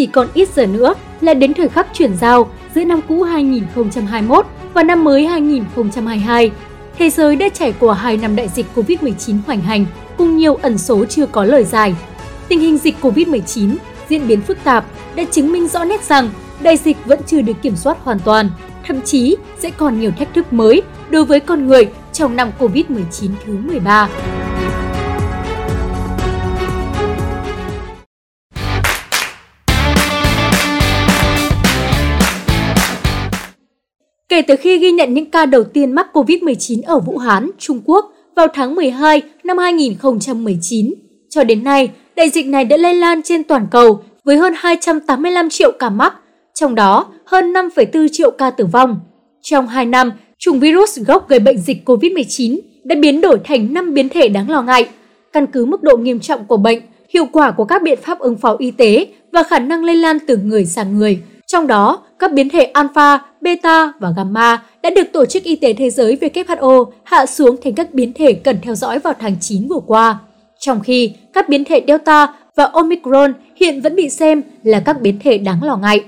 chỉ còn ít giờ nữa là đến thời khắc chuyển giao giữa năm cũ 2021 và năm mới 2022. Thế giới đã trải qua 2 năm đại dịch Covid-19 hoành hành cùng nhiều ẩn số chưa có lời giải. Tình hình dịch Covid-19 diễn biến phức tạp đã chứng minh rõ nét rằng đại dịch vẫn chưa được kiểm soát hoàn toàn, thậm chí sẽ còn nhiều thách thức mới đối với con người trong năm Covid-19 thứ 13. Kể từ khi ghi nhận những ca đầu tiên mắc COVID-19 ở Vũ Hán, Trung Quốc vào tháng 12 năm 2019, cho đến nay, đại dịch này đã lây lan trên toàn cầu với hơn 285 triệu ca mắc, trong đó hơn 5,4 triệu ca tử vong. Trong 2 năm, chủng virus gốc gây bệnh dịch COVID-19 đã biến đổi thành 5 biến thể đáng lo ngại. Căn cứ mức độ nghiêm trọng của bệnh, hiệu quả của các biện pháp ứng phó y tế và khả năng lây lan từ người sang người, trong đó, các biến thể alpha, beta và gamma đã được Tổ chức Y tế Thế giới WHO hạ xuống thành các biến thể cần theo dõi vào tháng 9 vừa qua. Trong khi các biến thể Delta và Omicron hiện vẫn bị xem là các biến thể đáng lo ngại.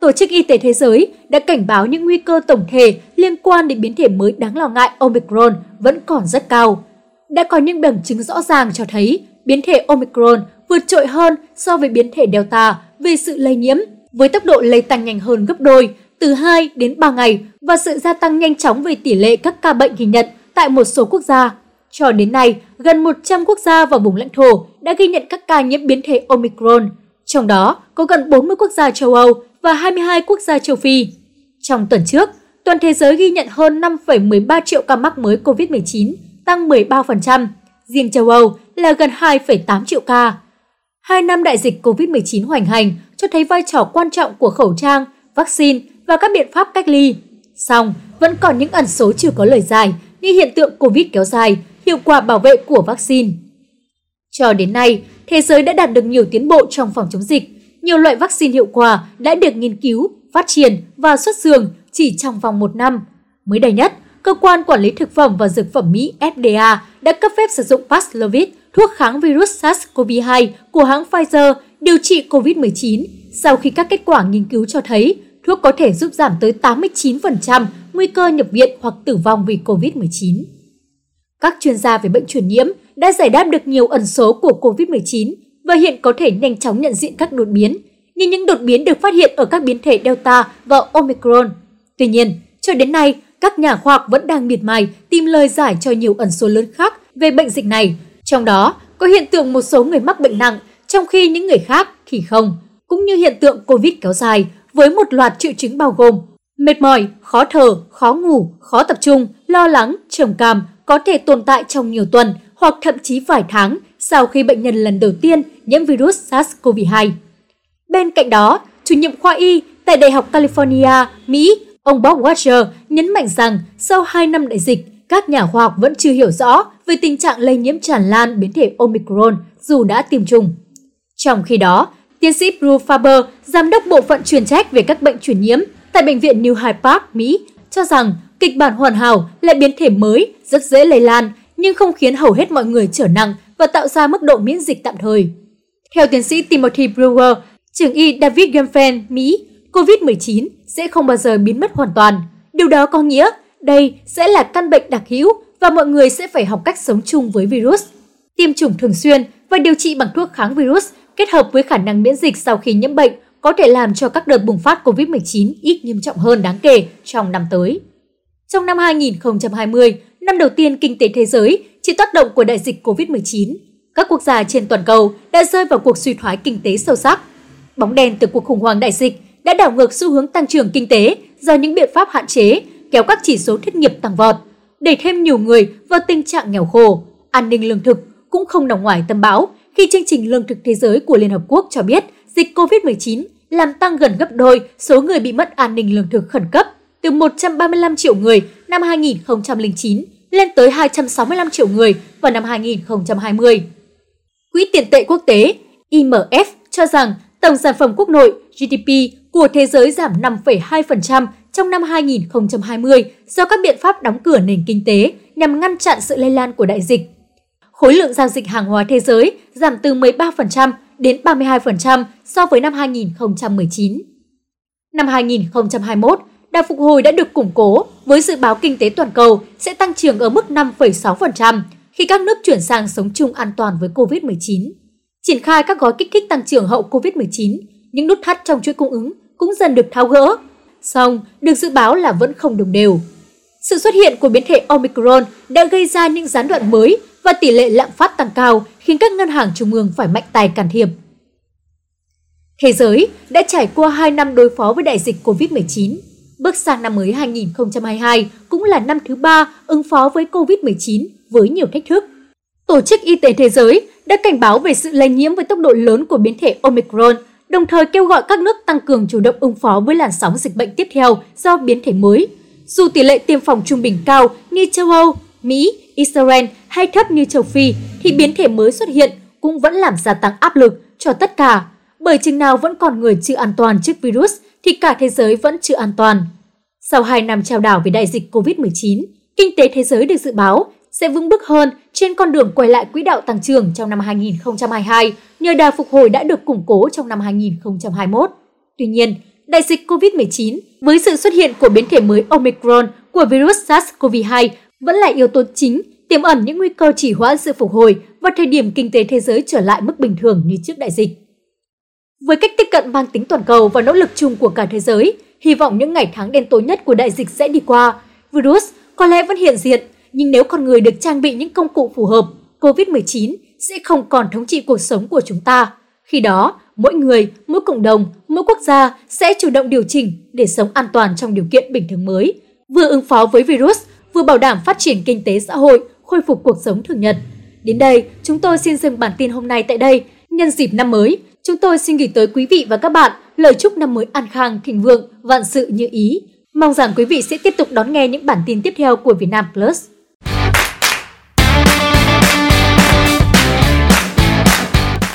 Tổ chức Y tế Thế giới đã cảnh báo những nguy cơ tổng thể liên quan đến biến thể mới đáng lo ngại Omicron vẫn còn rất cao. Đã có những bằng chứng rõ ràng cho thấy biến thể Omicron vượt trội hơn so với biến thể Delta về sự lây nhiễm với tốc độ lây tăng nhanh hơn gấp đôi, từ 2 đến 3 ngày và sự gia tăng nhanh chóng về tỷ lệ các ca bệnh ghi nhận tại một số quốc gia. Cho đến nay, gần 100 quốc gia và vùng lãnh thổ đã ghi nhận các ca nhiễm biến thể Omicron, trong đó có gần 40 quốc gia châu Âu và 22 quốc gia châu Phi. Trong tuần trước, toàn thế giới ghi nhận hơn 5,13 triệu ca mắc mới COVID-19, tăng 13%. Riêng châu Âu là gần 2,8 triệu ca. Hai năm đại dịch COVID-19 hoành hành cho thấy vai trò quan trọng của khẩu trang, vaccine và các biện pháp cách ly. Song, vẫn còn những ẩn số chưa có lời giải như hiện tượng COVID kéo dài, hiệu quả bảo vệ của vaccine. Cho đến nay, thế giới đã đạt được nhiều tiến bộ trong phòng chống dịch. Nhiều loại vaccine hiệu quả đã được nghiên cứu, phát triển và xuất xưởng chỉ trong vòng một năm. Mới đây nhất, Cơ quan Quản lý Thực phẩm và Dược phẩm Mỹ FDA đã cấp phép sử dụng Paxlovid, thuốc kháng virus SARS-CoV-2 của hãng Pfizer điều trị COVID-19 sau khi các kết quả nghiên cứu cho thấy thuốc có thể giúp giảm tới 89% nguy cơ nhập viện hoặc tử vong vì COVID-19. Các chuyên gia về bệnh truyền nhiễm đã giải đáp được nhiều ẩn số của COVID-19 và hiện có thể nhanh chóng nhận diện các đột biến, như những đột biến được phát hiện ở các biến thể Delta và Omicron. Tuy nhiên, cho đến nay, các nhà khoa học vẫn đang miệt mài tìm lời giải cho nhiều ẩn số lớn khác về bệnh dịch này, trong đó có hiện tượng một số người mắc bệnh nặng trong khi những người khác thì không, cũng như hiện tượng COVID kéo dài với một loạt triệu chứng bao gồm mệt mỏi, khó thở, khó ngủ, khó tập trung, lo lắng, trầm cảm có thể tồn tại trong nhiều tuần hoặc thậm chí vài tháng sau khi bệnh nhân lần đầu tiên nhiễm virus SARS-CoV-2. Bên cạnh đó, chủ nhiệm khoa y tại Đại học California, Mỹ, ông Bob Watcher nhấn mạnh rằng sau 2 năm đại dịch, các nhà khoa học vẫn chưa hiểu rõ về tình trạng lây nhiễm tràn lan biến thể Omicron dù đã tiêm chủng. Trong khi đó, tiến sĩ Bruce Faber, giám đốc bộ phận truyền trách về các bệnh truyền nhiễm tại Bệnh viện New Hyde Park, Mỹ, cho rằng kịch bản hoàn hảo là biến thể mới rất dễ lây lan nhưng không khiến hầu hết mọi người trở nặng và tạo ra mức độ miễn dịch tạm thời. Theo tiến sĩ Timothy Brewer, trưởng y David Gemfen, Mỹ, COVID-19 sẽ không bao giờ biến mất hoàn toàn. Điều đó có nghĩa đây sẽ là căn bệnh đặc hữu và mọi người sẽ phải học cách sống chung với virus. Tiêm chủng thường xuyên và điều trị bằng thuốc kháng virus kết hợp với khả năng miễn dịch sau khi nhiễm bệnh có thể làm cho các đợt bùng phát COVID-19 ít nghiêm trọng hơn đáng kể trong năm tới. Trong năm 2020, năm đầu tiên kinh tế thế giới chịu tác động của đại dịch COVID-19, các quốc gia trên toàn cầu đã rơi vào cuộc suy thoái kinh tế sâu sắc. Bóng đèn từ cuộc khủng hoảng đại dịch đã đảo ngược xu hướng tăng trưởng kinh tế do những biện pháp hạn chế kéo các chỉ số thất nghiệp tăng vọt, đẩy thêm nhiều người vào tình trạng nghèo khổ. An ninh lương thực cũng không nằm ngoài tâm bão khi chương trình lương thực thế giới của Liên Hợp Quốc cho biết dịch COVID-19 làm tăng gần gấp đôi số người bị mất an ninh lương thực khẩn cấp từ 135 triệu người năm 2009 lên tới 265 triệu người vào năm 2020. Quỹ tiền tệ quốc tế IMF cho rằng tổng sản phẩm quốc nội GDP của thế giới giảm 5,2% trong năm 2020 do các biện pháp đóng cửa nền kinh tế nhằm ngăn chặn sự lây lan của đại dịch. Khối lượng giao dịch hàng hóa thế giới giảm từ 13% đến 32% so với năm 2019. Năm 2021, đà phục hồi đã được củng cố với dự báo kinh tế toàn cầu sẽ tăng trưởng ở mức 5,6% khi các nước chuyển sang sống chung an toàn với COVID-19. Triển khai các gói kích thích tăng trưởng hậu COVID-19, những nút thắt trong chuỗi cung ứng cũng dần được tháo gỡ. Song, được dự báo là vẫn không đồng đều. Sự xuất hiện của biến thể Omicron đã gây ra những gián đoạn mới và tỷ lệ lạm phát tăng cao khiến các ngân hàng trung ương phải mạnh tay can thiệp. Thế giới đã trải qua 2 năm đối phó với đại dịch COVID-19. Bước sang năm mới 2022 cũng là năm thứ ba ứng phó với COVID-19 với nhiều thách thức. Tổ chức Y tế Thế giới đã cảnh báo về sự lây nhiễm với tốc độ lớn của biến thể Omicron, đồng thời kêu gọi các nước tăng cường chủ động ứng phó với làn sóng dịch bệnh tiếp theo do biến thể mới. Dù tỷ lệ tiêm phòng trung bình cao như châu Âu, Mỹ, Israel hay thấp như châu Phi, thì biến thể mới xuất hiện cũng vẫn làm gia tăng áp lực cho tất cả. Bởi chừng nào vẫn còn người chưa an toàn trước virus, thì cả thế giới vẫn chưa an toàn. Sau 2 năm trao đảo về đại dịch COVID-19, kinh tế thế giới được dự báo sẽ vững bước hơn trên con đường quay lại quỹ đạo tăng trưởng trong năm 2022 nhờ đà phục hồi đã được củng cố trong năm 2021. Tuy nhiên, đại dịch COVID-19 với sự xuất hiện của biến thể mới Omicron của virus SARS-CoV-2 vẫn là yếu tố chính tiềm ẩn những nguy cơ chỉ hoãn sự phục hồi và thời điểm kinh tế thế giới trở lại mức bình thường như trước đại dịch. Với cách tiếp cận mang tính toàn cầu và nỗ lực chung của cả thế giới, hy vọng những ngày tháng đen tối nhất của đại dịch sẽ đi qua. Virus có lẽ vẫn hiện diện, nhưng nếu con người được trang bị những công cụ phù hợp, COVID-19 sẽ không còn thống trị cuộc sống của chúng ta. Khi đó, mỗi người, mỗi cộng đồng, mỗi quốc gia sẽ chủ động điều chỉnh để sống an toàn trong điều kiện bình thường mới, vừa ứng phó với virus, vừa bảo đảm phát triển kinh tế xã hội, khôi phục cuộc sống thường nhật. Đến đây, chúng tôi xin dừng bản tin hôm nay tại đây. Nhân dịp năm mới, chúng tôi xin gửi tới quý vị và các bạn lời chúc năm mới an khang, thịnh vượng, vạn sự như ý. Mong rằng quý vị sẽ tiếp tục đón nghe những bản tin tiếp theo của Việt Nam Plus.